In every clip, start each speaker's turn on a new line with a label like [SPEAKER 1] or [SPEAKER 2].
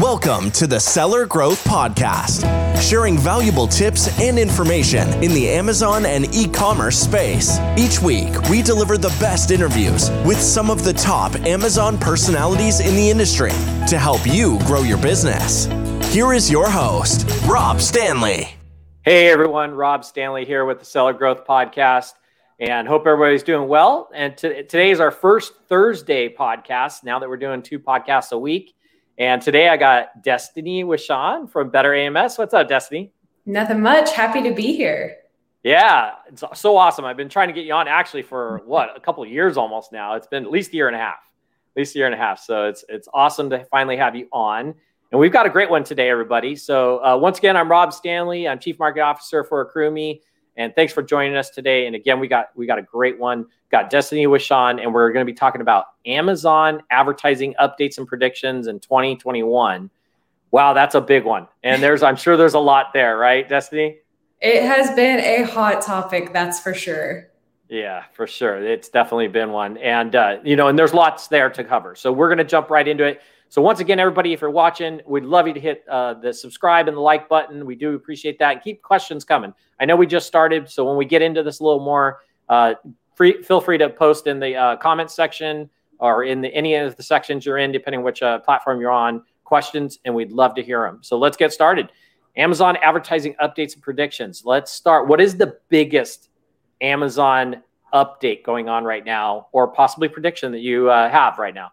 [SPEAKER 1] Welcome to the Seller Growth Podcast, sharing valuable tips and information in the Amazon and e commerce space. Each week, we deliver the best interviews with some of the top Amazon personalities in the industry to help you grow your business. Here is your host, Rob Stanley.
[SPEAKER 2] Hey everyone, Rob Stanley here with the Seller Growth Podcast and hope everybody's doing well. And t- today is our first Thursday podcast now that we're doing two podcasts a week. And today I got Destiny Wishon from Better AMS. What's up, Destiny?
[SPEAKER 3] Nothing much. Happy to be here.
[SPEAKER 2] Yeah, it's so awesome. I've been trying to get you on actually for what a couple years almost now. It's been at least a year and a half, at least a year and a half. So it's it's awesome to finally have you on. And we've got a great one today, everybody. So uh, once again, I'm Rob Stanley. I'm Chief Market Officer for AccrueMe. And thanks for joining us today. And again, we got we got a great one. Got Destiny Wishon, and we're going to be talking about Amazon advertising updates and predictions in 2021. Wow, that's a big one. And there's I'm sure there's a lot there, right, Destiny?
[SPEAKER 3] It has been a hot topic, that's for sure.
[SPEAKER 2] Yeah, for sure. It's definitely been one. And uh, you know, and there's lots there to cover. So we're going to jump right into it. So once again, everybody, if you're watching, we'd love you to hit uh, the subscribe and the like button. We do appreciate that. And keep questions coming. I know we just started, so when we get into this a little more, uh, free, feel free to post in the uh, section or in the, any of the sections you're in, depending which uh, platform you're on, questions, and we'd love to hear them. So let's get started. Amazon advertising updates and predictions. Let's start. What is the biggest Amazon update going on right now, or possibly prediction that you uh, have right now?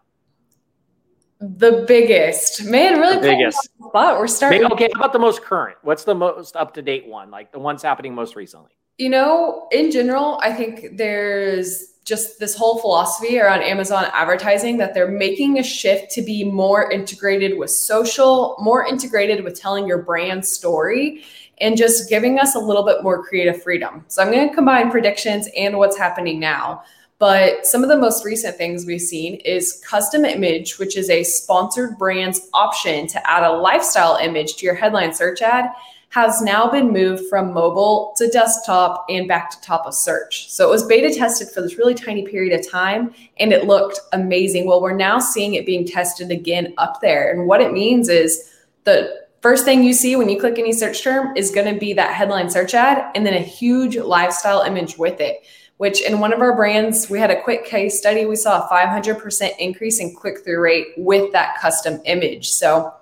[SPEAKER 3] The biggest, man, really
[SPEAKER 2] the biggest
[SPEAKER 3] spot. We're starting.
[SPEAKER 2] Maybe, okay, how about the most current? What's the most up to date one? Like the ones happening most recently?
[SPEAKER 3] You know, in general, I think there's just this whole philosophy around Amazon advertising that they're making a shift to be more integrated with social, more integrated with telling your brand story, and just giving us a little bit more creative freedom. So I'm going to combine predictions and what's happening now. But some of the most recent things we've seen is custom image, which is a sponsored brand's option to add a lifestyle image to your headline search ad, has now been moved from mobile to desktop and back to top of search. So it was beta tested for this really tiny period of time and it looked amazing. Well, we're now seeing it being tested again up there. And what it means is the first thing you see when you click any search term is going to be that headline search ad and then a huge lifestyle image with it which in one of our brands, we had a quick case study. We saw a 500% increase in click through rate with that custom image. So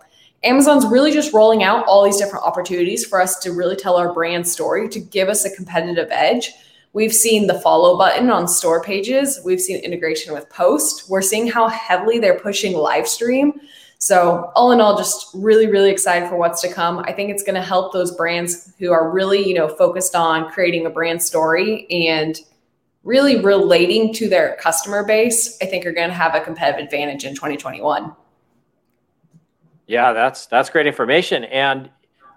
[SPEAKER 3] Amazon's really just rolling out all these different opportunities for us to really tell our brand story to give us a competitive edge. We've seen the follow button on store pages. We've seen integration with post. We're seeing how heavily they're pushing live stream. So, all in all, just really, really excited for what's to come. I think it's going to help those brands who are really, you know, focused on creating a brand story and really relating to their customer base, I think are going to have a competitive advantage in 2021.
[SPEAKER 2] Yeah, that's that's great information. And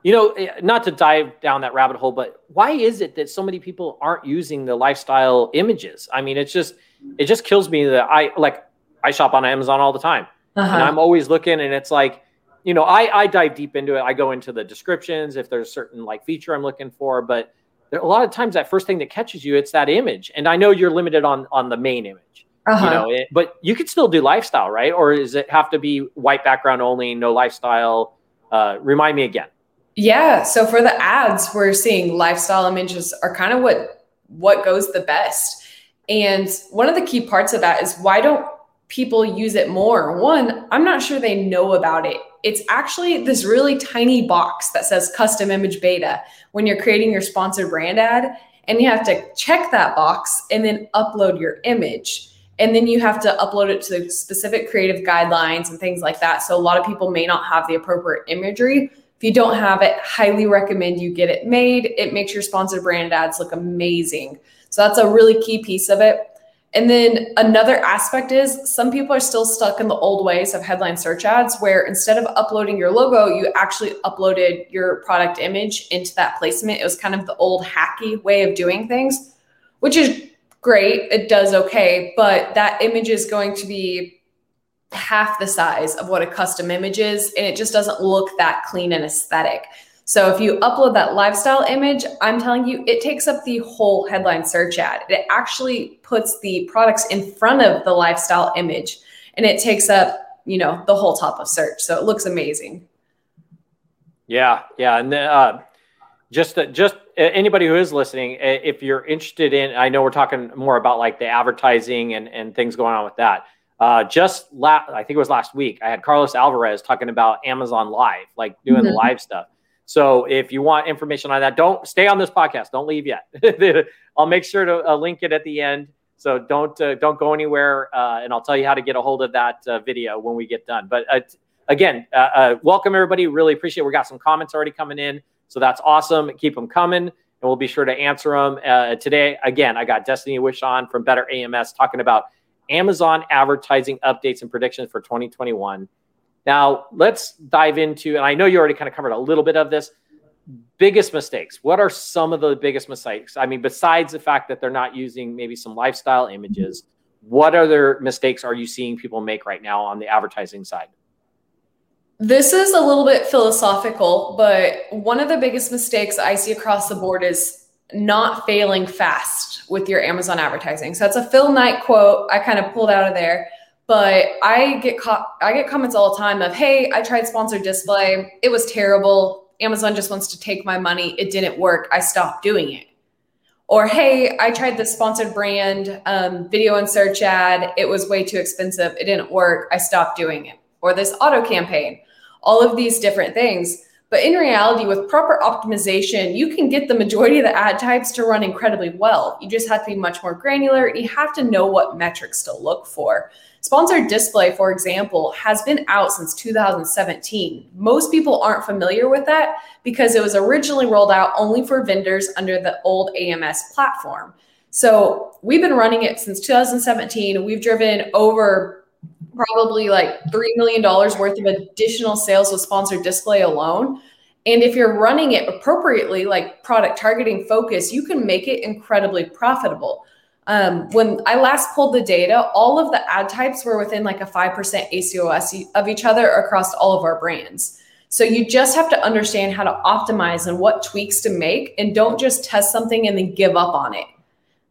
[SPEAKER 2] you know, eh, not to dive down that rabbit hole, but why is it that so many people aren't using the lifestyle images? I mean, it's just it just kills me that I like I shop on Amazon all the time. Uh-huh. And I'm always looking and it's like, you know, I I dive deep into it. I go into the descriptions if there's a certain like feature I'm looking for, but there, a lot of times that first thing that catches you it's that image. And i know you're limited on on the main image uh-huh. you know it, but you could still do lifestyle right? Or does it have to be white background only no lifestyle? Uh, remind me again.
[SPEAKER 3] Yeah so for the ads we're seeing lifestyle images are kind of what what goes the best. And one of the key parts of that is why don't people use it more? One i'm not sure they know about it it's actually this really tiny box that says custom image beta when you're creating your sponsored brand ad. And you have to check that box and then upload your image. And then you have to upload it to the specific creative guidelines and things like that. So a lot of people may not have the appropriate imagery. If you don't have it, highly recommend you get it made. It makes your sponsored brand ads look amazing. So that's a really key piece of it. And then another aspect is some people are still stuck in the old ways of headline search ads where instead of uploading your logo, you actually uploaded your product image into that placement. It was kind of the old hacky way of doing things, which is great. It does okay, but that image is going to be half the size of what a custom image is, and it just doesn't look that clean and aesthetic. So if you upload that lifestyle image, I'm telling you, it takes up the whole headline search ad. It actually puts the products in front of the lifestyle image and it takes up you know, the whole top of search. So it looks amazing.
[SPEAKER 2] Yeah, yeah, and then, uh, just uh, just anybody who is listening, if you're interested in, I know we're talking more about like the advertising and and things going on with that. Uh, just la- I think it was last week, I had Carlos Alvarez talking about Amazon Live, like doing mm-hmm. the live stuff. So if you want information on that, don't stay on this podcast. Don't leave yet. I'll make sure to uh, link it at the end. So don't uh, don't go anywhere, uh, and I'll tell you how to get a hold of that uh, video when we get done. But uh, again, uh, welcome everybody. Really appreciate. It. We got some comments already coming in, so that's awesome. Keep them coming, and we'll be sure to answer them today. Again, I got Destiny Wishon from Better AMS talking about Amazon advertising updates and predictions for 2021. Now, let's dive into, and I know you already kind of covered a little bit of this. Biggest mistakes. What are some of the biggest mistakes? I mean, besides the fact that they're not using maybe some lifestyle images, what other mistakes are you seeing people make right now on the advertising side?
[SPEAKER 3] This is a little bit philosophical, but one of the biggest mistakes I see across the board is not failing fast with your Amazon advertising. So that's a Phil Knight quote I kind of pulled out of there. But I get co- I get comments all the time of, "Hey, I tried sponsored display. It was terrible. Amazon just wants to take my money. It didn't work. I stopped doing it." Or, "Hey, I tried this sponsored brand um, video and search ad. It was way too expensive. It didn't work. I stopped doing it." Or this auto campaign. All of these different things but in reality, with proper optimization, you can get the majority of the ad types to run incredibly well. You just have to be much more granular. You have to know what metrics to look for. Sponsored display, for example, has been out since 2017. Most people aren't familiar with that because it was originally rolled out only for vendors under the old AMS platform. So we've been running it since 2017. We've driven over probably like $3 million worth of additional sales with sponsored display alone. And if you're running it appropriately, like product targeting focus, you can make it incredibly profitable. Um, when I last pulled the data, all of the ad types were within like a 5% ACOS of each other across all of our brands. So you just have to understand how to optimize and what tweaks to make, and don't just test something and then give up on it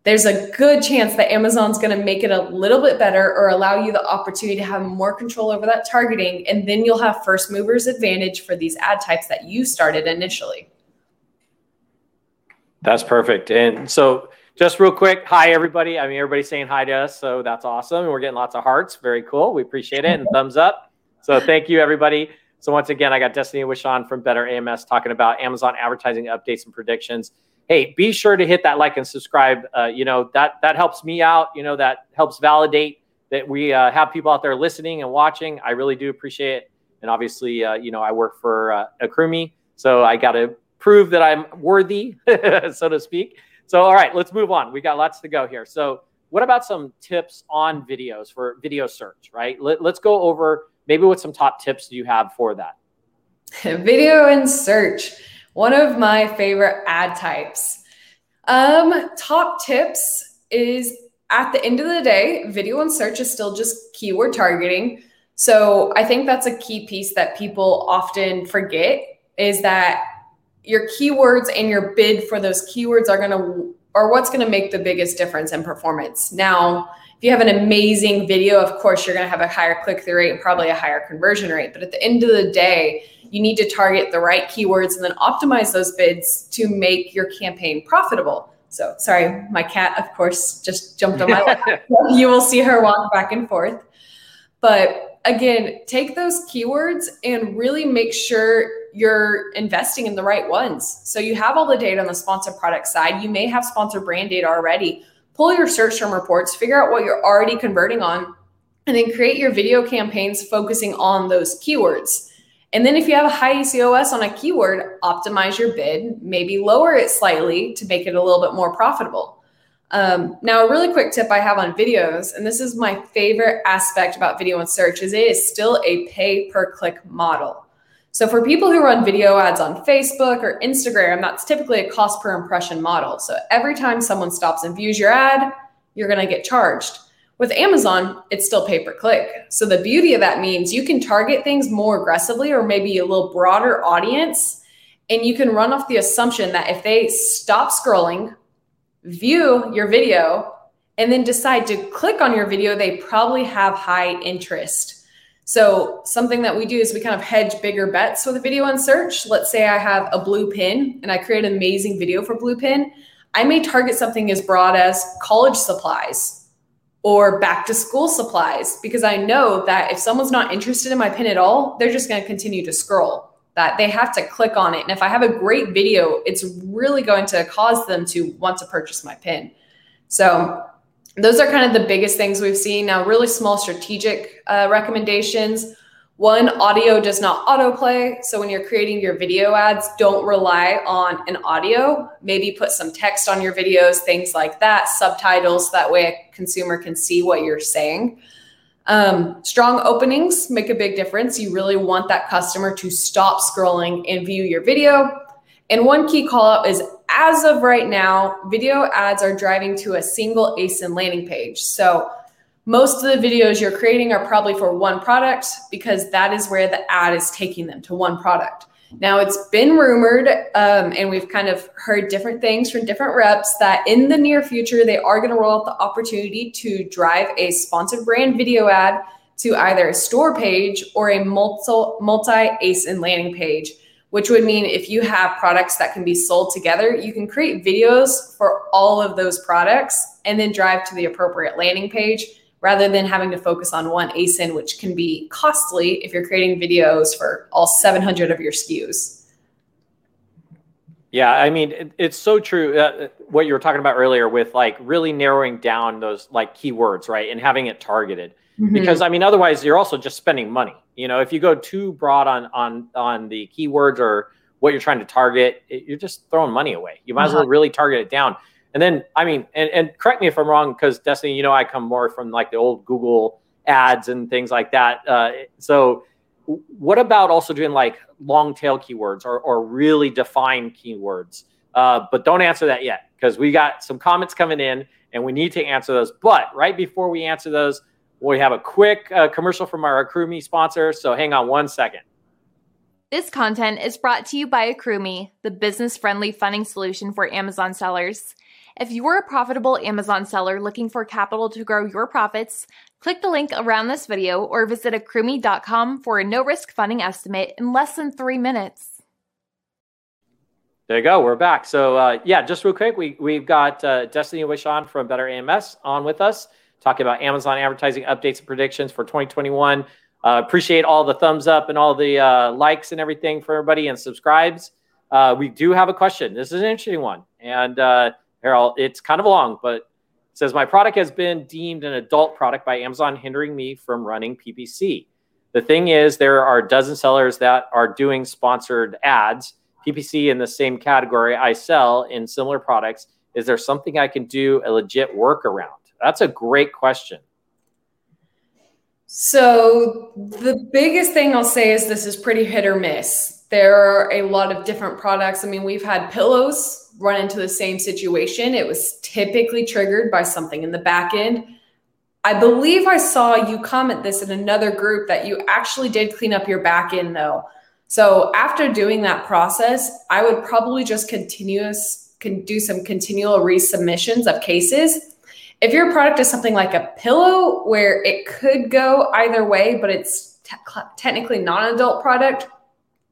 [SPEAKER 3] there's a good chance that Amazon's going to make it a little bit better or allow you the opportunity to have more control over that targeting. And then you'll have first movers advantage for these ad types that you started initially.
[SPEAKER 2] That's perfect. And so, just real quick, hi everybody. I mean, everybody's saying hi to us, so that's awesome. And we're getting lots of hearts. Very cool. We appreciate it and thumbs up. So, thank you everybody. So, once again, I got Destiny Wishon from Better AMS talking about Amazon advertising updates and predictions hey, be sure to hit that like and subscribe. Uh, you know that that helps me out. You know that helps validate that we uh, have people out there listening and watching. I really do appreciate it. And obviously, uh, you know, I work for uh, AccrueMe, so I got to prove that I'm worthy, so to speak. So, all right, let's move on. We got lots to go here. So, what about some tips on videos for video search? Right. Let, let's go over maybe what some top tips do you have for that.
[SPEAKER 3] Video and search one of my favorite ad types. Um, top tips is at the end of the day, video and search is still just keyword targeting. So I think that's a key piece that people often forget is that your keywords and your bid for those keywords are going to are what's going to make the biggest difference in performance. Now, if you have an amazing video, of course, you're going to have a higher click through rate and probably a higher conversion rate. But at the end of the day, you need to target the right keywords and then optimize those bids to make your campaign profitable. So, sorry, my cat, of course, just jumped on my lap. you will see her walk back and forth. But again, take those keywords and really make sure you're investing in the right ones. So, you have all the data on the sponsor product side. You may have sponsor brand data already. Pull your search term reports, figure out what you're already converting on, and then create your video campaigns focusing on those keywords. And then if you have a high ACOS on a keyword, optimize your bid, maybe lower it slightly to make it a little bit more profitable. Um, now, a really quick tip I have on videos, and this is my favorite aspect about video and search, is it is still a pay per click model. So for people who run video ads on Facebook or Instagram, that's typically a cost per impression model. So every time someone stops and views your ad, you're going to get charged. With Amazon, it's still pay per click. So the beauty of that means you can target things more aggressively or maybe a little broader audience. And you can run off the assumption that if they stop scrolling, view your video, and then decide to click on your video, they probably have high interest. So something that we do is we kind of hedge bigger bets with a video on search. Let's say I have a blue pin and I create an amazing video for blue pin. I may target something as broad as college supplies or back to school supplies because I know that if someone's not interested in my pin at all, they're just going to continue to scroll. That they have to click on it. And if I have a great video, it's really going to cause them to want to purchase my pin. So those are kind of the biggest things we've seen. Now, really small strategic uh, recommendations. One, audio does not autoplay. So when you're creating your video ads, don't rely on an audio. Maybe put some text on your videos, things like that, subtitles. That way a consumer can see what you're saying. Um, strong openings make a big difference. You really want that customer to stop scrolling and view your video. And one key call out is as of right now, video ads are driving to a single ASIN landing page. So most of the videos you're creating are probably for one product because that is where the ad is taking them to one product. Now, it's been rumored, um, and we've kind of heard different things from different reps that in the near future, they are going to roll out the opportunity to drive a sponsored brand video ad to either a store page or a multi ASIN landing page which would mean if you have products that can be sold together, you can create videos for all of those products and then drive to the appropriate landing page rather than having to focus on one ASIN, which can be costly if you're creating videos for all 700 of your SKUs.
[SPEAKER 2] Yeah, I mean, it, it's so true. Uh, what you were talking about earlier with like really narrowing down those like keywords, right? And having it targeted. Mm-hmm. Because I mean, otherwise you're also just spending money. You know, if you go too broad on on on the keywords or what you're trying to target, it, you're just throwing money away. You might uh-huh. as well really target it down. And then, I mean, and, and correct me if I'm wrong, because Destiny, you know, I come more from like the old Google ads and things like that. Uh, so, what about also doing like long tail keywords or, or really defined keywords? Uh, but don't answer that yet because we got some comments coming in and we need to answer those. But right before we answer those, we have a quick uh, commercial from our AccrueMe sponsor, so hang on one second.
[SPEAKER 4] This content is brought to you by AccrueMe, the business friendly funding solution for Amazon sellers. If you are a profitable Amazon seller looking for capital to grow your profits, click the link around this video or visit accrueme.com for a no risk funding estimate in less than three minutes.
[SPEAKER 2] There you go. We're back. So, uh, yeah, just real quick, we, we've got uh, Destiny Wishon from Better AMS on with us talking about Amazon advertising updates and predictions for 2021. Uh, appreciate all the thumbs up and all the uh, likes and everything for everybody and subscribes. Uh, we do have a question. This is an interesting one. And uh, Harold, it's kind of long, but says, My product has been deemed an adult product by Amazon, hindering me from running PPC. The thing is, there are a dozen sellers that are doing sponsored ads, PPC in the same category I sell in similar products. Is there something I can do a legit workaround? That's a great question.
[SPEAKER 3] So, the biggest thing I'll say is this is pretty hit or miss. There are a lot of different products. I mean, we've had pillows run into the same situation. It was typically triggered by something in the back end. I believe I saw you comment this in another group that you actually did clean up your back end though. So after doing that process, I would probably just continuous can do some continual resubmissions of cases if your product is something like a pillow where it could go either way, but it's te- technically not an adult product,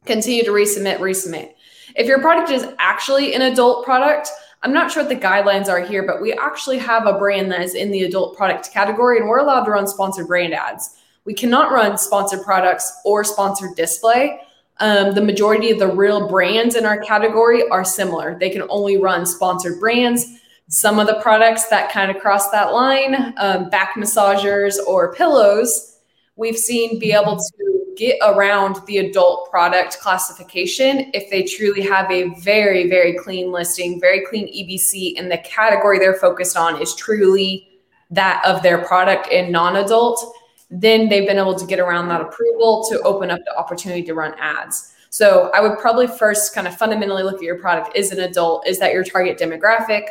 [SPEAKER 3] continue to resubmit, resubmit. If your product is actually an adult product, I'm not sure what the guidelines are here, but we actually have a brand that is in the adult product category and we're allowed to run sponsored brand ads. We cannot run sponsored products or sponsored display. Um, the majority of the real brands in our category are similar. They can only run sponsored brands. Some of the products that kind of cross that line, um, back massagers or pillows, we've seen be able to get around the adult product classification if they truly have a very, very clean listing, very clean EBC, and the category they're focused on is truly that of their product and non adult. Then they've been able to get around that approval to open up the opportunity to run ads. So I would probably first kind of fundamentally look at your product. Is an adult? Is that your target demographic?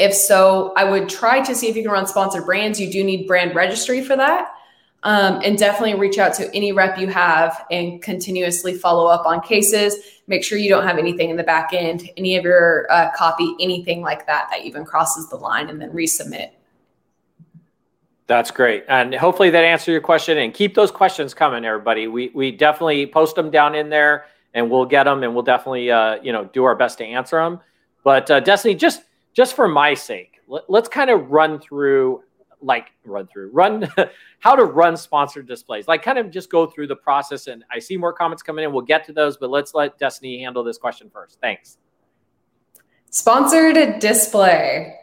[SPEAKER 3] If so, I would try to see if you can run sponsored brands. You do need brand registry for that. Um, and definitely reach out to any rep you have and continuously follow up on cases. Make sure you don't have anything in the back end, any of your uh, copy, anything like that that even crosses the line, and then resubmit.
[SPEAKER 2] That's great. And hopefully that answered your question and keep those questions coming, everybody. We, we definitely post them down in there and we'll get them and we'll definitely, uh, you know, do our best to answer them. But uh, Destiny, just, just for my sake, let, let's kind of run through like run through run how to run sponsored displays. Like kind of just go through the process and i see more comments coming in. We'll get to those but let's let destiny handle this question first. Thanks.
[SPEAKER 3] Sponsored display.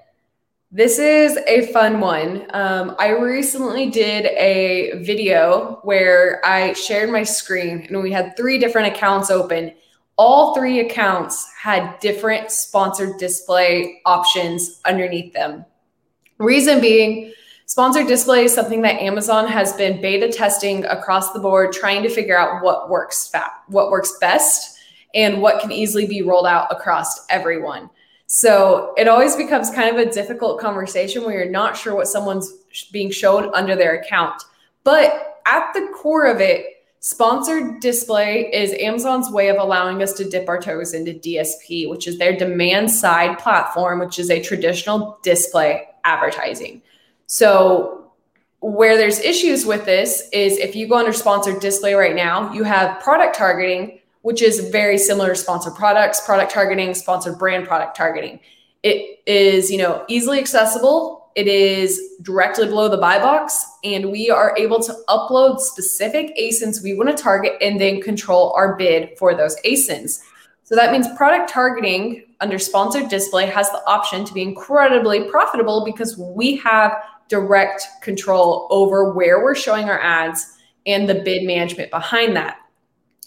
[SPEAKER 3] This is a fun one. Um, I recently did a video where I shared my screen and we had three different accounts open. All three accounts had different sponsored display options underneath them. Reason being, sponsored display is something that Amazon has been beta testing across the board, trying to figure out what works fa- what works best and what can easily be rolled out across everyone. So it always becomes kind of a difficult conversation where you're not sure what someone's being shown under their account. But at the core of it, sponsored display is Amazon's way of allowing us to dip our toes into DSP, which is their demand side platform, which is a traditional display advertising. So where there's issues with this is if you go under sponsored display right now, you have product targeting which is very similar to sponsored products, product targeting, sponsored brand product targeting. It is, you know, easily accessible. It is directly below the buy box, and we are able to upload specific ASINs we want to target and then control our bid for those ASINs. So that means product targeting under sponsored display has the option to be incredibly profitable because we have direct control over where we're showing our ads and the bid management behind that.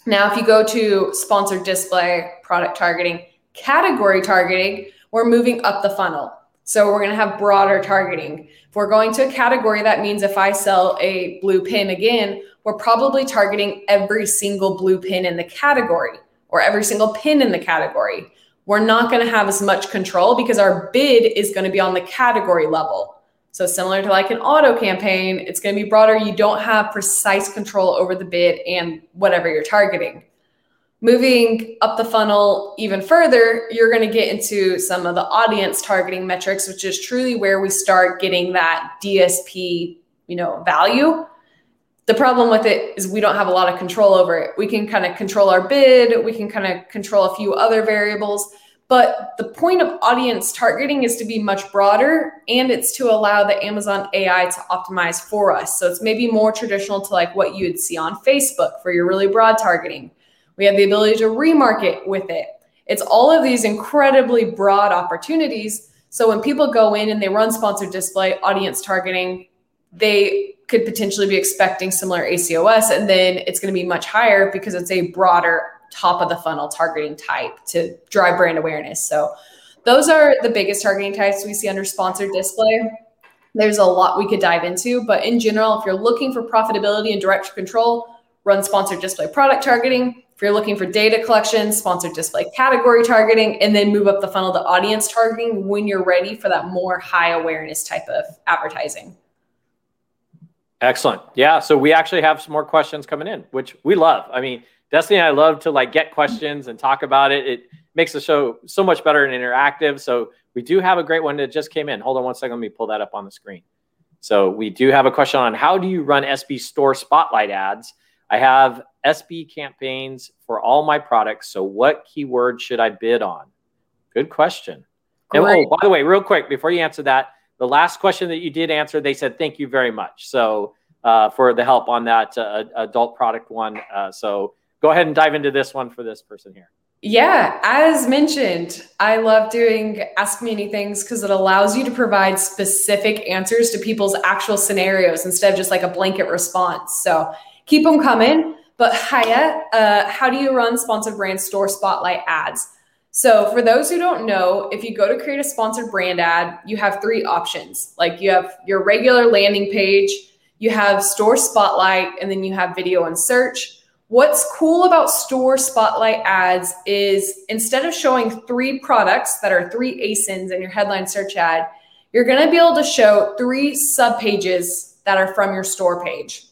[SPEAKER 3] Now, if you go to sponsored display, product targeting, category targeting, we're moving up the funnel. So we're going to have broader targeting. If we're going to a category, that means if I sell a blue pin again, we're probably targeting every single blue pin in the category or every single pin in the category. We're not going to have as much control because our bid is going to be on the category level. So similar to like an auto campaign, it's going to be broader. You don't have precise control over the bid and whatever you're targeting. Moving up the funnel even further, you're going to get into some of the audience targeting metrics, which is truly where we start getting that DSP, you know, value. The problem with it is we don't have a lot of control over it. We can kind of control our bid, we can kind of control a few other variables, but the point of audience targeting is to be much broader and it's to allow the Amazon AI to optimize for us. So it's maybe more traditional to like what you'd see on Facebook for your really broad targeting. We have the ability to remarket with it. It's all of these incredibly broad opportunities. So when people go in and they run sponsored display audience targeting, they could potentially be expecting similar ACOS and then it's going to be much higher because it's a broader top of the funnel targeting type to drive brand awareness. So those are the biggest targeting types we see under sponsored display. There's a lot we could dive into, but in general, if you're looking for profitability and direct control, run sponsored display product targeting. If you're looking for data collection, sponsored display category targeting, and then move up the funnel to audience targeting when you're ready for that more high awareness type of advertising.
[SPEAKER 2] Excellent. Yeah. So we actually have some more questions coming in, which we love. I mean, Destiny and I love to like get questions and talk about it. It makes the show so much better and interactive. So we do have a great one that just came in. Hold on one second. Let me pull that up on the screen. So we do have a question on how do you run SB store spotlight ads? I have SB campaigns for all my products. So what keyword should I bid on? Good question. And oh, by the way, real quick before you answer that, the last question that you did answer, they said thank you very much. So uh, for the help on that uh, adult product one. Uh, so go ahead and dive into this one for this person here.
[SPEAKER 3] Yeah, as mentioned, I love doing Ask Me Anythings because it allows you to provide specific answers to people's actual scenarios instead of just like a blanket response. So keep them coming. But Haya, uh, how do you run sponsored brand store spotlight ads? So for those who don't know, if you go to create a sponsored brand ad, you have three options. Like you have your regular landing page, you have store spotlight, and then you have video and search. What's cool about store spotlight ads is instead of showing three products that are three ASINs in your headline search ad, you're going to be able to show three sub pages that are from your store page.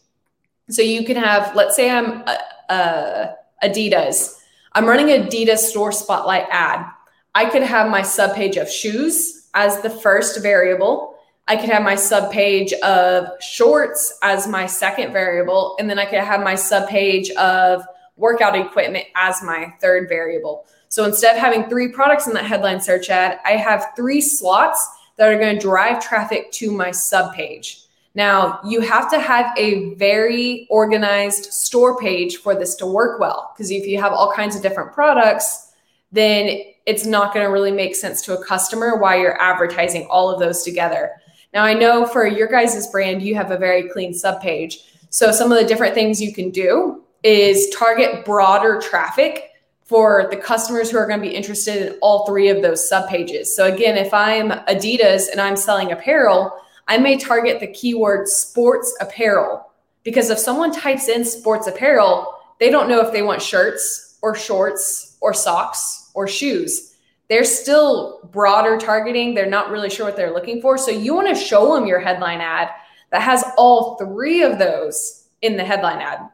[SPEAKER 3] So you can have, let's say I'm uh, uh, Adidas. I'm running Adidas store spotlight ad. I could have my sub page of shoes as the first variable. I could have my sub page of shorts as my second variable, and then I could have my sub page of workout equipment as my third variable. So instead of having three products in that headline search ad, I have three slots that are going to drive traffic to my sub page. Now, you have to have a very organized store page for this to work well. Because if you have all kinds of different products, then it's not going to really make sense to a customer why you're advertising all of those together. Now, I know for your guys' brand, you have a very clean sub page. So, some of the different things you can do is target broader traffic for the customers who are going to be interested in all three of those sub pages. So, again, if I'm Adidas and I'm selling apparel, I may target the keyword sports apparel because if someone types in sports apparel, they don't know if they want shirts or shorts or socks or shoes. They're still broader targeting. They're not really sure what they're looking for. So you want to show them your headline ad that has all three of those in the headline ad.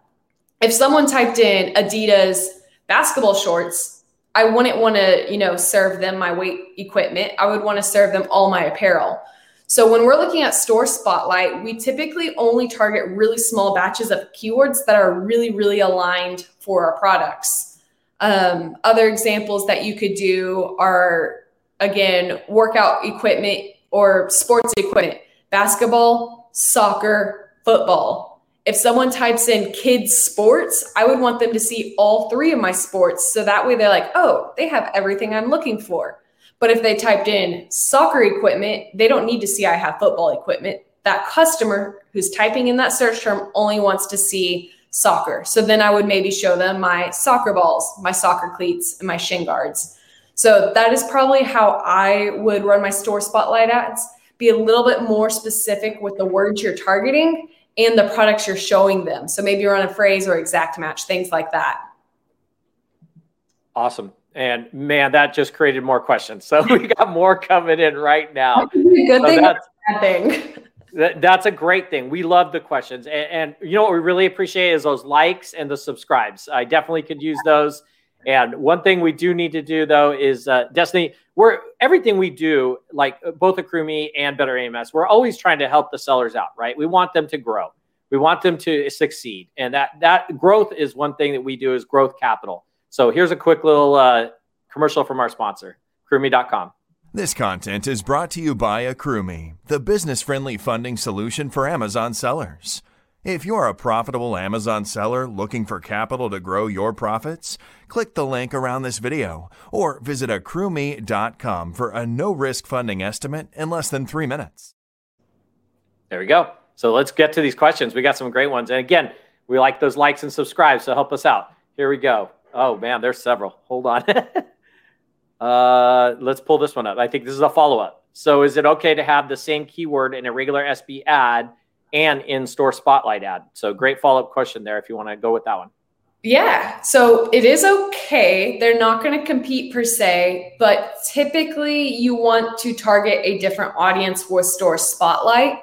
[SPEAKER 3] If someone typed in Adidas basketball shorts, I wouldn't want to, you know, serve them my weight equipment. I would want to serve them all my apparel. So when we're looking at store spotlight, we typically only target really small batches of keywords that are really, really aligned for our products. Um, other examples that you could do are, again, workout equipment or sports equipment, basketball, soccer, football. If someone types in kids sports, I would want them to see all three of my sports. So that way they're like, oh, they have everything I'm looking for. But if they typed in soccer equipment, they don't need to see I have football equipment. That customer who's typing in that search term only wants to see soccer. So then I would maybe show them my soccer balls, my soccer cleats, and my shin guards. So that is probably how I would run my store spotlight ads. Be a little bit more specific with the words you're targeting and the products you're showing them. So maybe run a phrase or exact match, things like that.
[SPEAKER 2] Awesome. And man, that just created more questions. So we got more coming in right now.
[SPEAKER 3] That's a good so thing. That's, bad thing.
[SPEAKER 2] That, that's a great thing. We love the questions. And, and, you know what we really appreciate is those likes and the subscribes. I definitely could use those. And one thing we do need to do though is uh, Destiny. We're everything we do, like both AccrueMe and Better AMS, we're always trying to help the sellers out, right? We want them to grow. We want them to succeed, and that that growth is one thing that we do is growth capital. So here's a quick little uh, commercial from our sponsor, accrueme.com.
[SPEAKER 5] This content is brought to you by AccrueMe, the business friendly funding solution for Amazon sellers. If you're a profitable Amazon seller looking for capital to grow your profits, click the link around this video or visit accrueme.com for a no risk funding estimate in less than three minutes.
[SPEAKER 2] There we go. So let's get to these questions. We got some great ones. And again, we like those likes and subscribes, so help us out. Here we go. Oh man, there's several. Hold on. uh, let's pull this one up. I think this is a follow up. So, is it okay to have the same keyword in a regular SB ad and in store spotlight ad? So, great follow up question there if you want to go with that one.
[SPEAKER 3] Yeah, so it is okay. They're not going to compete per se, but typically you want to target a different audience with store spotlight.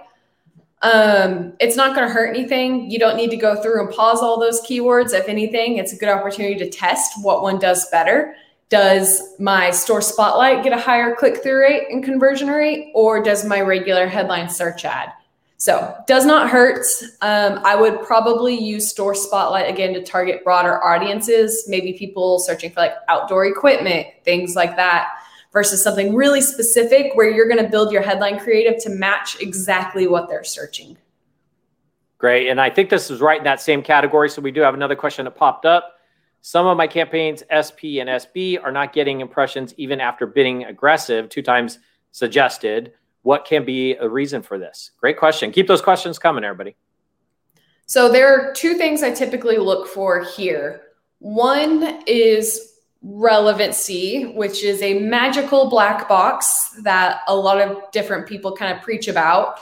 [SPEAKER 3] Um, it's not going to hurt anything. You don't need to go through and pause all those keywords. If anything, it's a good opportunity to test what one does better. Does my store spotlight get a higher click through rate and conversion rate, or does my regular headline search ad? So, does not hurt. Um, I would probably use store spotlight again to target broader audiences, maybe people searching for like outdoor equipment, things like that versus something really specific where you're going to build your headline creative to match exactly what they're searching.
[SPEAKER 2] Great. And I think this is right in that same category. So we do have another question that popped up. Some of my campaigns, SP and SB, are not getting impressions even after bidding aggressive, two times suggested. What can be a reason for this? Great question. Keep those questions coming, everybody.
[SPEAKER 3] So there are two things I typically look for here. One is relevancy, which is a magical black box that a lot of different people kind of preach about.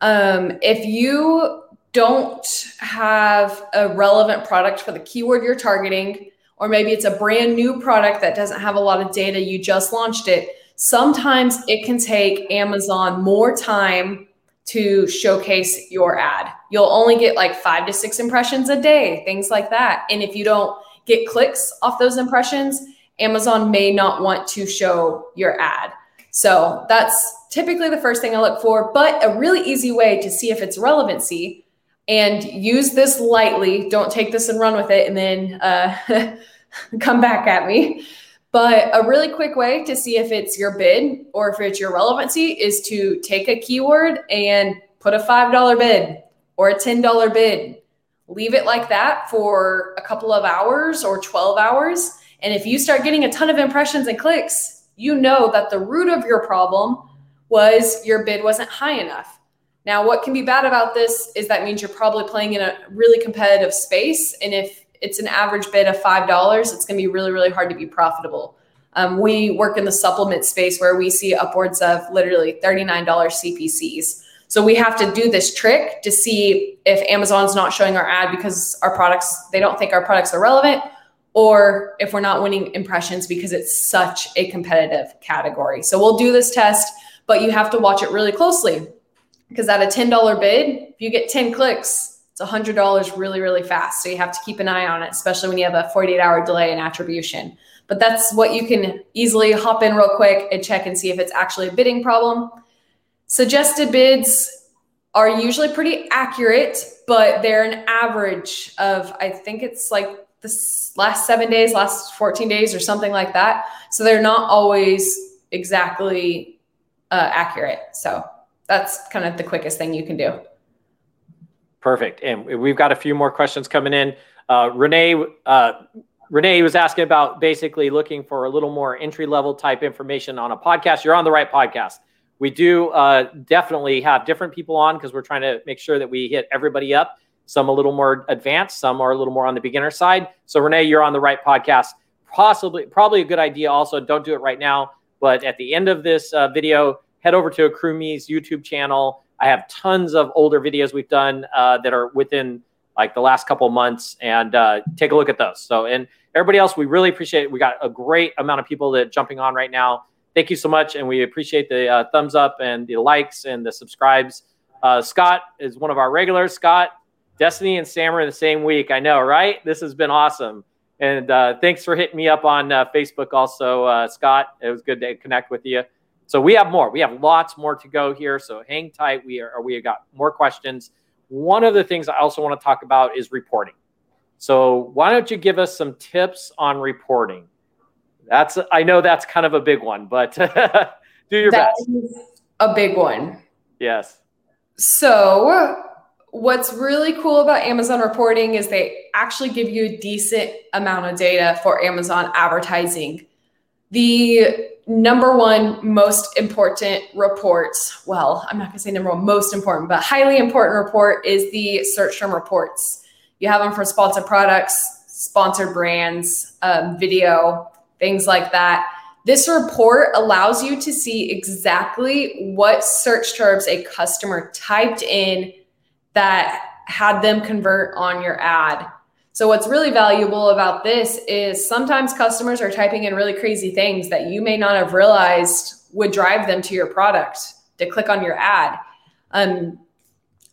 [SPEAKER 3] Um, if you don't have a relevant product for the keyword you're targeting, or maybe it's a brand new product that doesn't have a lot of data, you just launched it, sometimes it can take Amazon more time to showcase your ad. You'll only get like five to six impressions a day, things like that. And if you don't get clicks off those impressions, Amazon may not want to show your ad. So that's typically the first thing I look for, but a really easy way to see if it's relevancy and use this lightly. Don't take this and run with it and then uh, come back at me. But a really quick way to see if it's your bid or if it's your relevancy is to take a keyword and put a $5 bid or a $10 bid. Leave it like that for a couple of hours or 12 hours. And if you start getting a ton of impressions and clicks, you know that the root of your problem was your bid wasn't high enough. Now, what can be bad about this is that means you're probably playing in a really competitive space. And if it's an average bid of $5, it's going to be really, really hard to be profitable. Um, we work in the supplement space where we see upwards of literally $39 CPCs. So we have to do this trick to see if Amazon's not showing our ad because our products, they don't think our products are relevant, or if we're not winning impressions because it's such a competitive category. So we'll do this test, but you have to watch it really closely because at a $10 bid, if you get 10 clicks, it's $100 really, really fast. So you have to keep an eye on it, especially when you have a 48 hour delay in attribution. But that's what you can easily hop in real quick and check and see if it's actually a bidding problem. Suggested bids are usually pretty accurate, but they're an average of, I think it's like the last seven days, last 14 days, or something like that. So they're not always exactly uh, accurate. So that's kind of the quickest thing you can do.
[SPEAKER 2] Perfect. And we've got a few more questions coming in. Uh, Renee, uh, Renee was asking about basically looking for a little more entry level type information on a podcast. You're on the right podcast. We do uh, definitely have different people on because we're trying to make sure that we hit everybody up. Some a little more advanced, some are a little more on the beginner side. So Renee, you're on the right podcast. Possibly, probably a good idea. Also, don't do it right now, but at the end of this uh, video, head over to AccrueMe's YouTube channel I have tons of older videos we've done uh, that are within like the last couple months, and uh, take a look at those. So, and everybody else, we really appreciate it. We got a great amount of people that jumping on right now. Thank you so much, and we appreciate the uh, thumbs up and the likes and the subscribes. Uh, Scott is one of our regulars. Scott, Destiny and Sam are in the same week. I know, right? This has been awesome. And uh, thanks for hitting me up on uh, Facebook also, Scott. It was good to connect with you. So we have more. We have lots more to go here. So hang tight. We are we got more questions. One of the things I also want to talk about is reporting. So why don't you give us some tips on reporting? That's I know that's kind of a big one, but do your that best.
[SPEAKER 3] a big one.
[SPEAKER 2] Yes.
[SPEAKER 3] So what's really cool about Amazon reporting is they actually give you a decent amount of data for Amazon advertising. The number one most important report well i'm not going to say number one most important but highly important report is the search term reports you have them for sponsored products sponsored brands um, video things like that this report allows you to see exactly what search terms a customer typed in that had them convert on your ad so, what's really valuable about this is sometimes customers are typing in really crazy things that you may not have realized would drive them to your product to click on your ad. Um,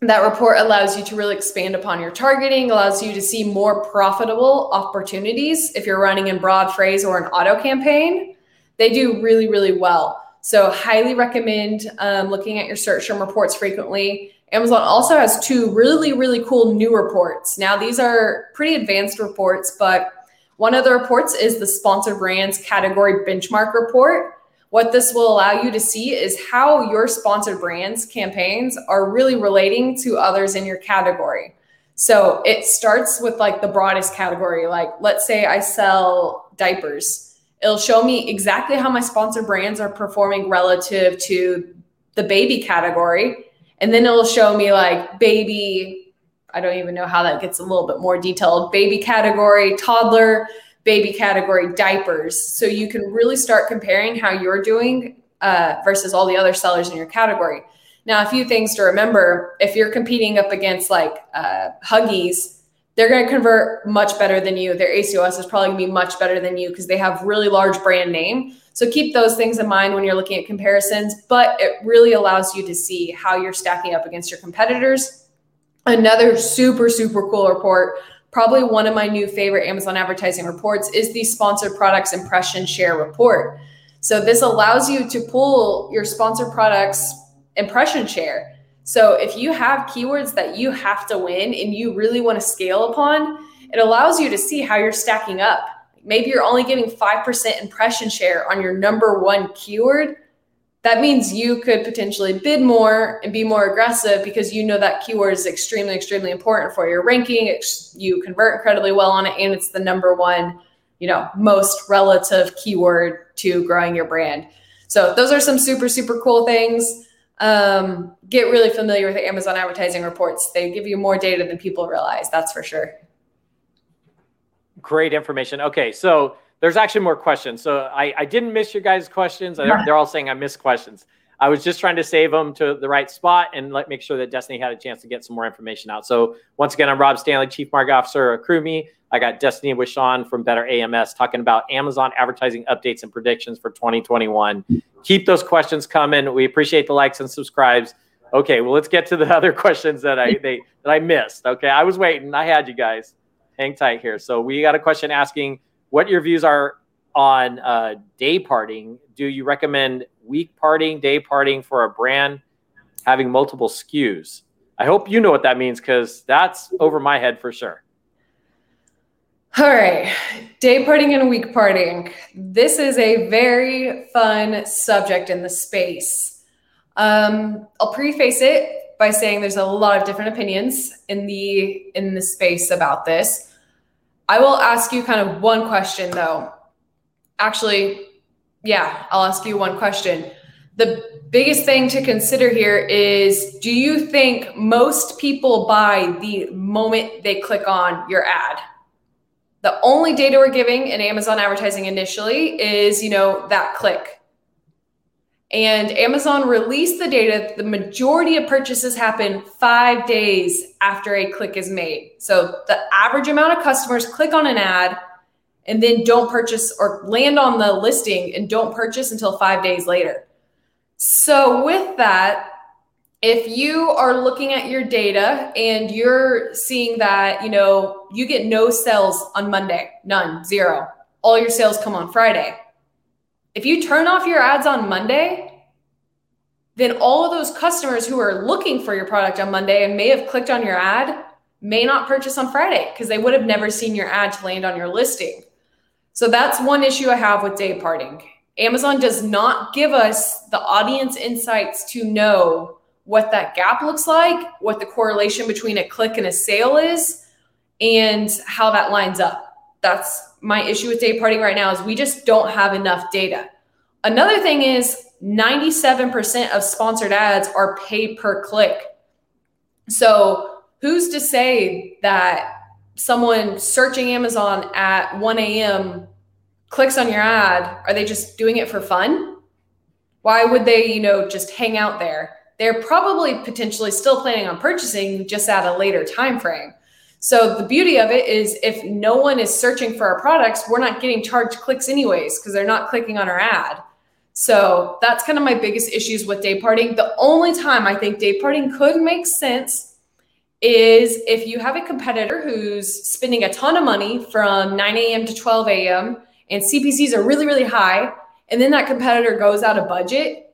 [SPEAKER 3] that report allows you to really expand upon your targeting, allows you to see more profitable opportunities if you're running in broad phrase or an auto campaign. They do really, really well. So, highly recommend um, looking at your search term reports frequently. Amazon also has two really, really cool new reports. Now, these are pretty advanced reports, but one of the reports is the sponsored brands category benchmark report. What this will allow you to see is how your sponsored brands campaigns are really relating to others in your category. So it starts with like the broadest category. Like, let's say I sell diapers. It'll show me exactly how my sponsored brands are performing relative to the baby category and then it'll show me like baby, I don't even know how that gets a little bit more detailed, baby category, toddler, baby category, diapers. So you can really start comparing how you're doing uh, versus all the other sellers in your category. Now, a few things to remember if you're competing up against like uh, Huggies, they're going to convert much better than you. Their ACOS is probably going to be much better than you because they have really large brand name. So keep those things in mind when you're looking at comparisons, but it really allows you to see how you're stacking up against your competitors. Another super, super cool report, probably one of my new favorite Amazon advertising reports, is the sponsored products impression share report. So this allows you to pull your sponsored products impression share. So if you have keywords that you have to win and you really want to scale upon, it allows you to see how you're stacking up. Maybe you're only getting 5% impression share on your number one keyword. That means you could potentially bid more and be more aggressive because you know that keyword is extremely, extremely important for your ranking. You convert incredibly well on it, and it's the number one, you know, most relative keyword to growing your brand. So those are some super, super cool things um, get really familiar with the Amazon advertising reports. They give you more data than people realize. That's for sure.
[SPEAKER 2] Great information. Okay, so there's actually more questions. So I, I didn't miss your guys' questions. They're, they're all saying I missed questions. I was just trying to save them to the right spot and let make sure that Destiny had a chance to get some more information out. So once again, I'm Rob Stanley, Chief Marketing Officer at AccrueMe. I got Destiny Wishon from Better AMS talking about Amazon advertising updates and predictions for 2021. Keep those questions coming. We appreciate the likes and subscribes. Okay, well, let's get to the other questions that I they, that I missed. Okay, I was waiting. I had you guys. Hang tight here. So we got a question asking what your views are on uh, day parting. Do you recommend week parting, day parting for a brand having multiple SKUs? I hope you know what that means because that's over my head for sure.
[SPEAKER 3] All right, day parting and week parting. This is a very fun subject in the space. Um, I'll preface it by saying there's a lot of different opinions in the in the space about this. I will ask you kind of one question though. Actually, yeah, I'll ask you one question. The biggest thing to consider here is do you think most people buy the moment they click on your ad? The only data we're giving in Amazon advertising initially is, you know, that click. And Amazon released the data. The majority of purchases happen five days after a click is made. So the average amount of customers click on an ad and then don't purchase or land on the listing and don't purchase until five days later. So with that, if you are looking at your data and you're seeing that, you know, you get no sales on Monday, none, zero. All your sales come on Friday. If you turn off your ads on Monday, then all of those customers who are looking for your product on Monday and may have clicked on your ad may not purchase on Friday because they would have never seen your ad to land on your listing. So that's one issue I have with day parting. Amazon does not give us the audience insights to know what that gap looks like, what the correlation between a click and a sale is, and how that lines up. That's my issue with day parting right now is we just don't have enough data. Another thing is 97% of sponsored ads are pay per click. So who's to say that someone searching Amazon at 1 a.m. clicks on your ad? Are they just doing it for fun? Why would they, you know, just hang out there? they're probably potentially still planning on purchasing just at a later time frame. So the beauty of it is if no one is searching for our products, we're not getting charged clicks anyways because they're not clicking on our ad. So that's kind of my biggest issues with day parting. The only time I think day parting could make sense is if you have a competitor who's spending a ton of money from 9 a.m. to 12 a.m. and CPCs are really, really high, and then that competitor goes out of budget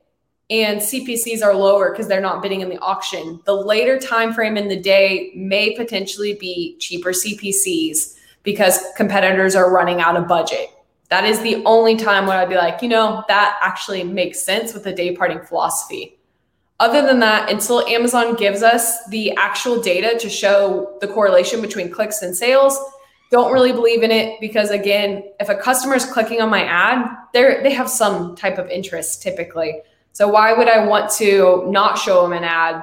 [SPEAKER 3] and CPCs are lower because they're not bidding in the auction. The later time frame in the day may potentially be cheaper CPCs because competitors are running out of budget. That is the only time where I'd be like, you know, that actually makes sense with the day parting philosophy. Other than that, until Amazon gives us the actual data to show the correlation between clicks and sales, don't really believe in it because again, if a customer is clicking on my ad, they they have some type of interest typically. So why would I want to not show them an ad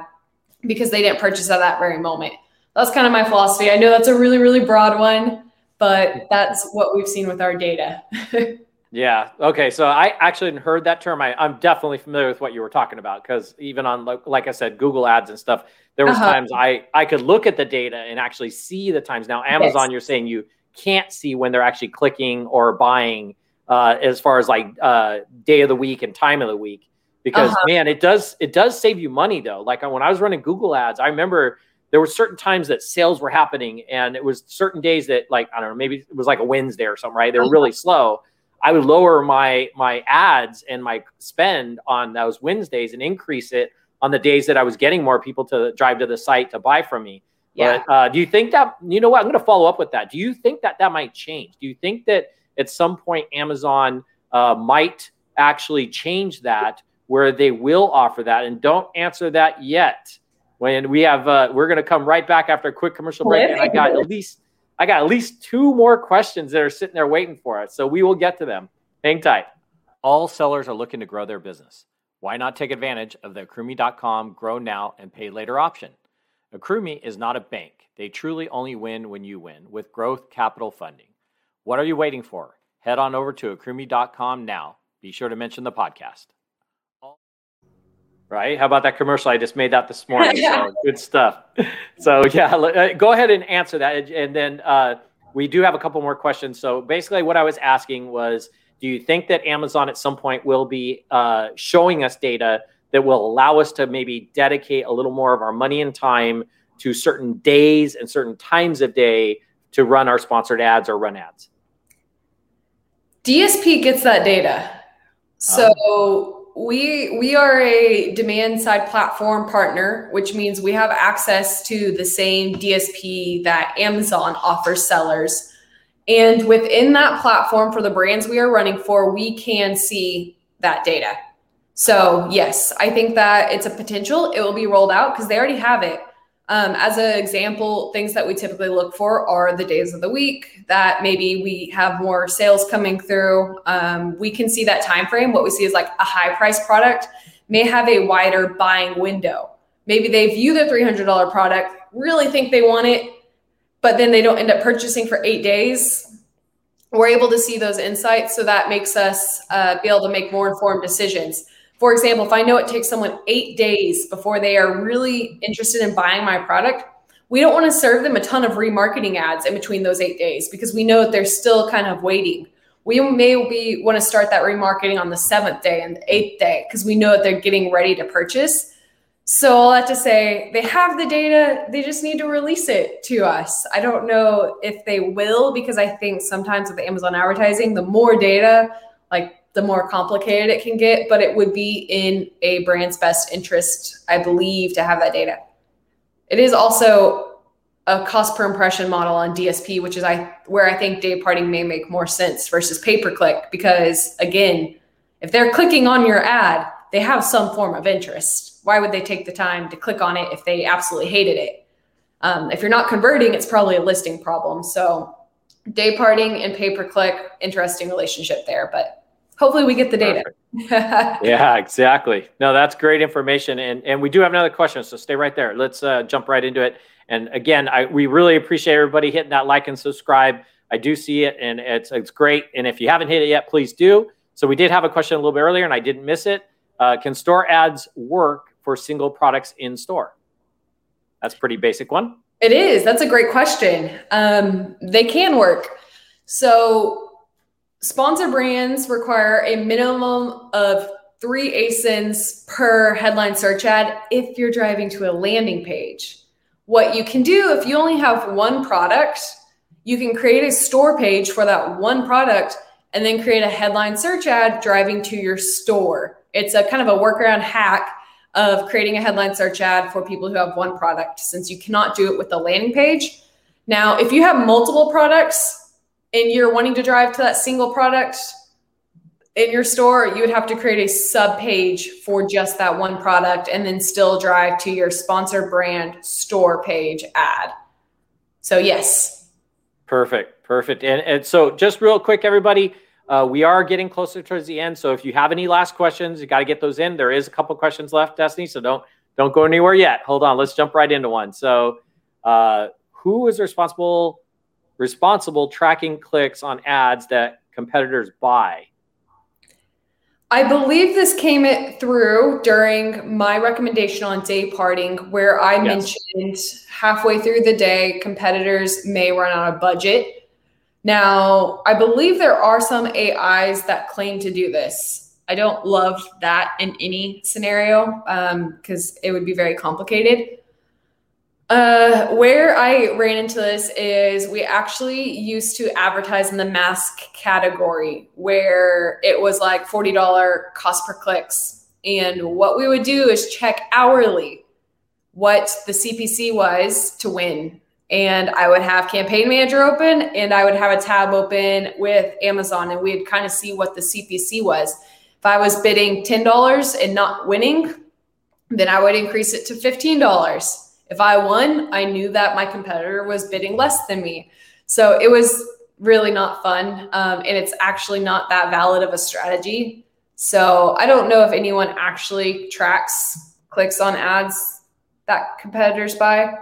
[SPEAKER 3] because they didn't purchase at that very moment? That's kind of my philosophy. I know that's a really, really broad one, but that's what we've seen with our data.
[SPEAKER 2] yeah. Okay. So I actually heard that term. I, am definitely familiar with what you were talking about because even on, like, like, I said, Google ads and stuff, there was uh-huh. times I, I could look at the data and actually see the times. Now, Amazon, yes. you're saying you can't see when they're actually clicking or buying uh, as far as like uh, day of the week and time of the week because uh-huh. man, it does it does save you money though. Like when I was running Google ads, I remember there were certain times that sales were happening and it was certain days that like I don't know, maybe it was like a Wednesday or something, right? They were uh-huh. really slow. I would lower my my ads and my spend on those Wednesdays and increase it on the days that I was getting more people to drive to the site to buy from me. Yeah. But uh, do you think that you know what? I'm going to follow up with that. Do you think that that might change? Do you think that at some point Amazon uh, might actually change that where they will offer that? And don't answer that yet. When we have, uh, we're going to come right back after a quick commercial break, and I got at least, I got at least two more questions that are sitting there waiting for us. So we will get to them. Hang tight. All sellers are looking to grow their business. Why not take advantage of the Accrueme.com Grow Now and Pay Later option? Accrueme is not a bank. They truly only win when you win with growth capital funding. What are you waiting for? Head on over to Accrueme.com now. Be sure to mention the podcast. Right? How about that commercial? I just made that this morning. So good stuff. So yeah, uh, go ahead and answer that, and then uh, we do have a couple more questions. So basically, what I was asking was do you think that Amazon at some point will be uh, showing us data that will allow us to maybe dedicate a little more of our money and time to certain days and certain times of day to run our sponsored ads or run ads?
[SPEAKER 3] DSP gets that data. So we we are a demand side platform partner, which means we have access to the same DSP that Amazon offers sellers and within that platform for the brands we are running for, we can see that data. So, yes, I think that it's a potential. It will be rolled out because they already have it. Um, as an example, things that we typically look for are the days of the week that maybe we have more sales coming through. Um, we can see that time frame. What we see is like a high price product may have a wider buying window. Maybe they view the $300 product, really think they want it, but then they don't end up purchasing for eight days, we're able to see those insights. So that makes us uh, be able to make more informed decisions. For example, if I know it takes someone eight days before they are really interested in buying my product, we don't want to serve them a ton of remarketing ads in between those eight days because we know that they're still kind of waiting. We may be want to start that remarketing on the seventh day and the eighth day because we know that they're getting ready to purchase. So all that to say, they have the data, they just need to release it to us. I don't know if they will because I think sometimes with Amazon advertising, the more data, like the more complicated it can get, but it would be in a brand's best interest, I believe, to have that data. It is also a cost per impression model on DSP, which is I where I think day parting may make more sense versus pay per click because again, if they're clicking on your ad, they have some form of interest. Why would they take the time to click on it if they absolutely hated it? Um, if you're not converting, it's probably a listing problem. So, day parting and pay per click, interesting relationship there, but hopefully we get the data.
[SPEAKER 2] yeah, exactly. No, that's great information. And, and we do have another question. So, stay right there. Let's uh, jump right into it. And again, I, we really appreciate everybody hitting that like and subscribe. I do see it and it's, it's great. And if you haven't hit it yet, please do. So, we did have a question a little bit earlier and I didn't miss it. Uh, can store ads work for single products in store? That's pretty basic one.
[SPEAKER 3] It is. That's a great question. Um, they can work. So, sponsor brands require a minimum of three ASINs per headline search ad if you're driving to a landing page. What you can do if you only have one product, you can create a store page for that one product and then create a headline search ad driving to your store. It's a kind of a workaround hack of creating a headline search ad for people who have one product since you cannot do it with the landing page. Now, if you have multiple products and you're wanting to drive to that single product in your store, you would have to create a sub page for just that one product and then still drive to your sponsor brand store page ad. So, yes.
[SPEAKER 2] Perfect. Perfect. And, and so, just real quick, everybody, uh, we are getting closer towards the end, so if you have any last questions, you got to get those in. There is a couple questions left, Destiny, so don't don't go anywhere yet. Hold on, let's jump right into one. So, uh, who is responsible responsible tracking clicks on ads that competitors buy?
[SPEAKER 3] I believe this came through during my recommendation on day parting, where I yes. mentioned halfway through the day, competitors may run out of budget now, I believe there are some AIs that claim to do this. I don't love that in any scenario because um, it would be very complicated. Uh, where I ran into this is we actually used to advertise in the mask category where it was like $40 cost per clicks. And what we would do is check hourly what the CPC was to win. And I would have campaign manager open and I would have a tab open with Amazon and we'd kind of see what the CPC was. If I was bidding $10 and not winning, then I would increase it to $15 if I won, I knew that my competitor was bidding less than me. So it was really not fun. Um, and it's actually not that valid of a strategy. So I don't know if anyone actually tracks clicks on ads that competitors buy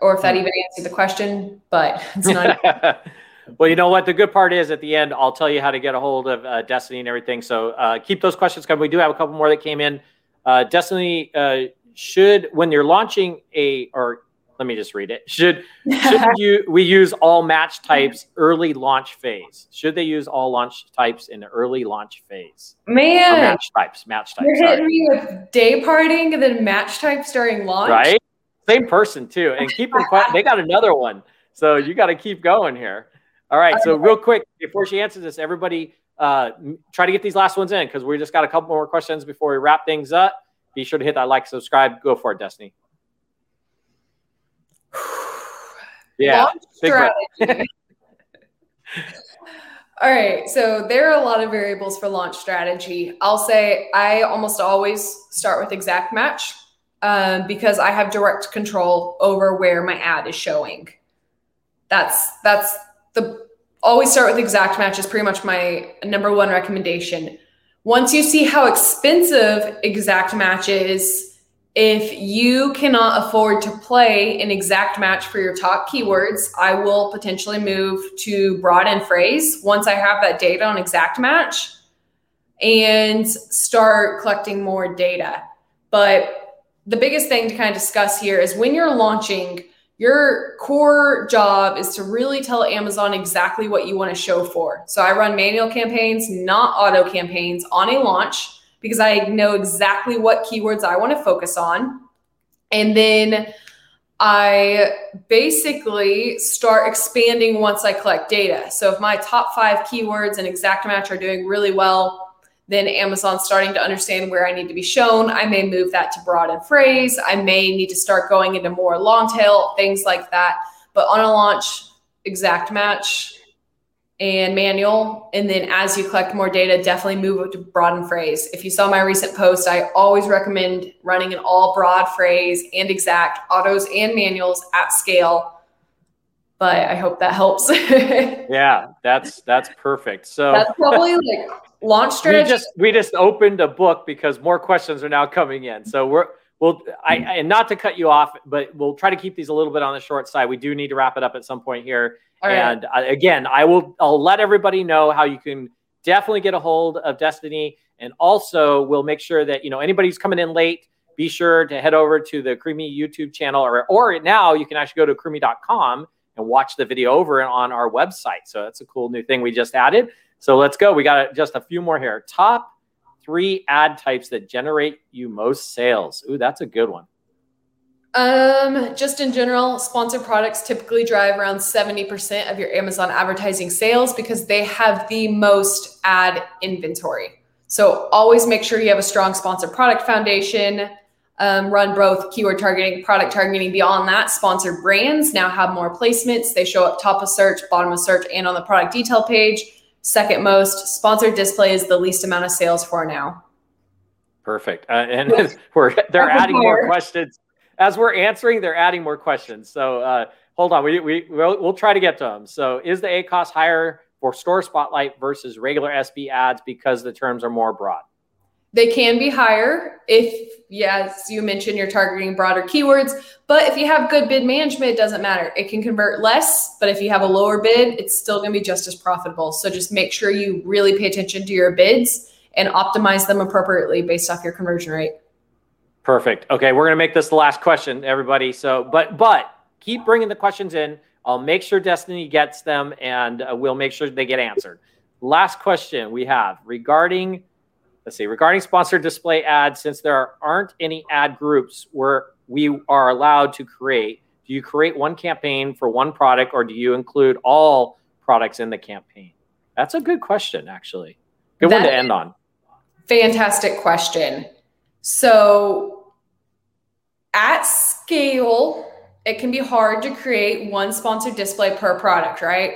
[SPEAKER 3] or if that even answered the question, but it's not.
[SPEAKER 2] well, you know what? The good part is at the end, I'll tell you how to get a hold of uh, Destiny and everything. So uh, keep those questions coming. We do have a couple more that came in. Uh, Destiny uh, should when you're launching a or let me just read it. Should should you we use all match types early launch phase? Should they use all launch types in the early launch phase?
[SPEAKER 3] Man,
[SPEAKER 2] or match types, match types.
[SPEAKER 3] You're hitting me with day parting and then match types during launch.
[SPEAKER 2] Right, same person too. And keep them quiet. They got another one, so you got to keep going here. All right. So real quick before she answers this, everybody uh, try to get these last ones in because we just got a couple more questions before we wrap things up. Be sure to hit that like, subscribe. Go for it, Destiny. Yeah.
[SPEAKER 3] All right. So there are a lot of variables for launch strategy. I'll say I almost always start with exact match um, because I have direct control over where my ad is showing. That's that's the always start with exact match is pretty much my number one recommendation. Once you see how expensive exact match is, if you cannot afford to play an exact match for your top keywords, I will potentially move to broad and phrase once I have that data on exact match and start collecting more data. But the biggest thing to kind of discuss here is when you're launching, your core job is to really tell Amazon exactly what you want to show for. So I run manual campaigns, not auto campaigns on a launch because I know exactly what keywords I want to focus on. And then I basically start expanding once I collect data. So if my top five keywords and exact match are doing really well, then Amazon's starting to understand where I need to be shown. I may move that to broad and phrase. I may need to start going into more long tail, things like that. But on a launch, exact match and manual. And then as you collect more data, definitely move it to broad and phrase. If you saw my recent post, I always recommend running an all broad phrase and exact autos and manuals at scale. But I hope that helps.
[SPEAKER 2] yeah, that's that's perfect. So
[SPEAKER 3] that's probably like launch strategy.
[SPEAKER 2] We just we just opened a book because more questions are now coming in. So we're we'll I and not to cut you off, but we'll try to keep these a little bit on the short side. We do need to wrap it up at some point here. And uh, again, I will I'll let everybody know how you can definitely get a hold of Destiny, and also we'll make sure that you know anybody who's coming in late. Be sure to head over to the AccrueMe YouTube channel, or or now you can actually go to accrueme.com and watch the video over on our website. So that's a cool new thing we just added. So let's go. We got just a few more here. Top three ad types that generate you most sales. Ooh, that's a good one.
[SPEAKER 3] Um, just in general, sponsored products typically drive around 70% of your Amazon advertising sales because they have the most ad inventory. So always make sure you have a strong sponsored product foundation. Um, run both keyword targeting, product targeting. Beyond that, sponsored brands now have more placements. They show up top of search, bottom of search, and on the product detail page. Second most sponsored display is the least amount of sales for now.
[SPEAKER 2] Perfect. Uh, and we're they're adding more questions as we're answering. They're adding more questions. So uh, hold on, we we we'll, we'll try to get to them. So is the ACoS higher for Store Spotlight versus regular SB ads because the terms are more broad?
[SPEAKER 3] They can be higher if, yes, you mentioned you're targeting broader keywords. But if you have good bid management, it doesn't matter. It can convert less, but if you have a lower bid, it's still going to be just as profitable. So just make sure you really pay attention to your bids and optimize them appropriately based off your conversion rate.
[SPEAKER 2] Perfect. Okay, we're going to make this the last question, everybody. So, but but keep bringing the questions in. I'll make sure Destiny gets them, and uh, we'll make sure they get answered. Last question we have regarding let's see, regarding sponsored display ads, since there aren't any ad groups where we are allowed to create, Do you create one campaign for one product or do you include all products in the campaign? That's a good question, actually. Good that one to end on.
[SPEAKER 3] Fantastic question. So, at scale, it can be hard to create one sponsored display per product, right?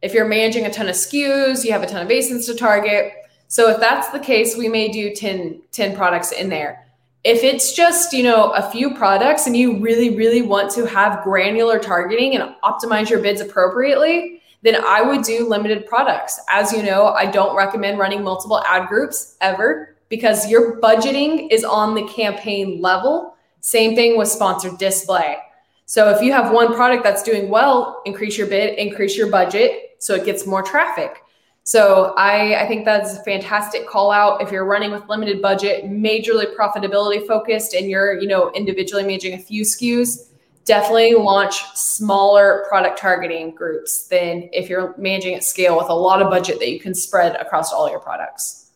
[SPEAKER 3] If you're managing a ton of SKUs, you have a ton of ASINs to target. So if that's the case, we may do 10, 10 products in there. If it's just, you know, a few products and you really, really want to have granular targeting and optimize your bids appropriately, then I would do limited products. As you know, I don't recommend running multiple ad groups ever because your budgeting is on the campaign level. Same thing with sponsored display. So if you have one product that's doing well, increase your bid, increase your budget so it gets more traffic. So I, I think that's a fantastic call out. If you're running with limited budget, majorly profitability focused, and you're, you know, individually managing a few SKUs, definitely launch smaller product targeting groups than if you're managing at scale with a lot of budget that you can spread across all your products.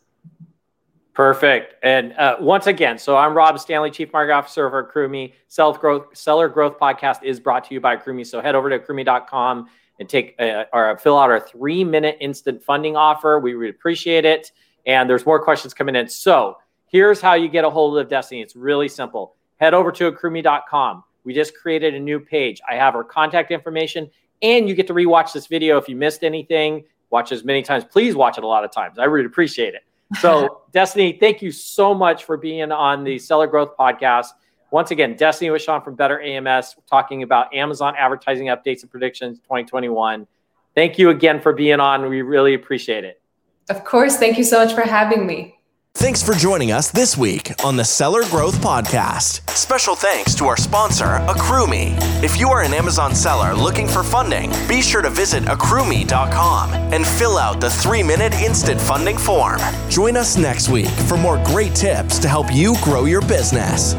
[SPEAKER 2] Perfect. And uh, once again, so I'm Rob Stanley, Chief Marketing Officer of Accrueme. Seller Growth, Seller Growth Podcast is brought to you by Accrueme. So head over to accrueme.com and take a, or fill out our three minute instant funding offer. We would appreciate it. And there's more questions coming in. So here's how you get a hold of Destiny. It's really simple. Head over to accrueme.com. We just created a new page. I have our contact information, and you get to rewatch this video if you missed anything. Watch as many times. Please watch it a lot of times. I really appreciate it. So, Destiny, thank you so much for being on the Seller Growth Podcast. Once again, Destiny Wishon from Better AMS talking about Amazon advertising updates and predictions 2021. Thank you again for being on. We really appreciate it.
[SPEAKER 3] Of course. Thank you so much for having me.
[SPEAKER 1] Thanks for joining us this week on the Seller Growth Podcast. Special thanks to our sponsor, Accrueme. If you are an Amazon seller looking for funding, be sure to visit accrueme.com and fill out the three minute instant funding form. Join us next week for more great tips to help you grow your business.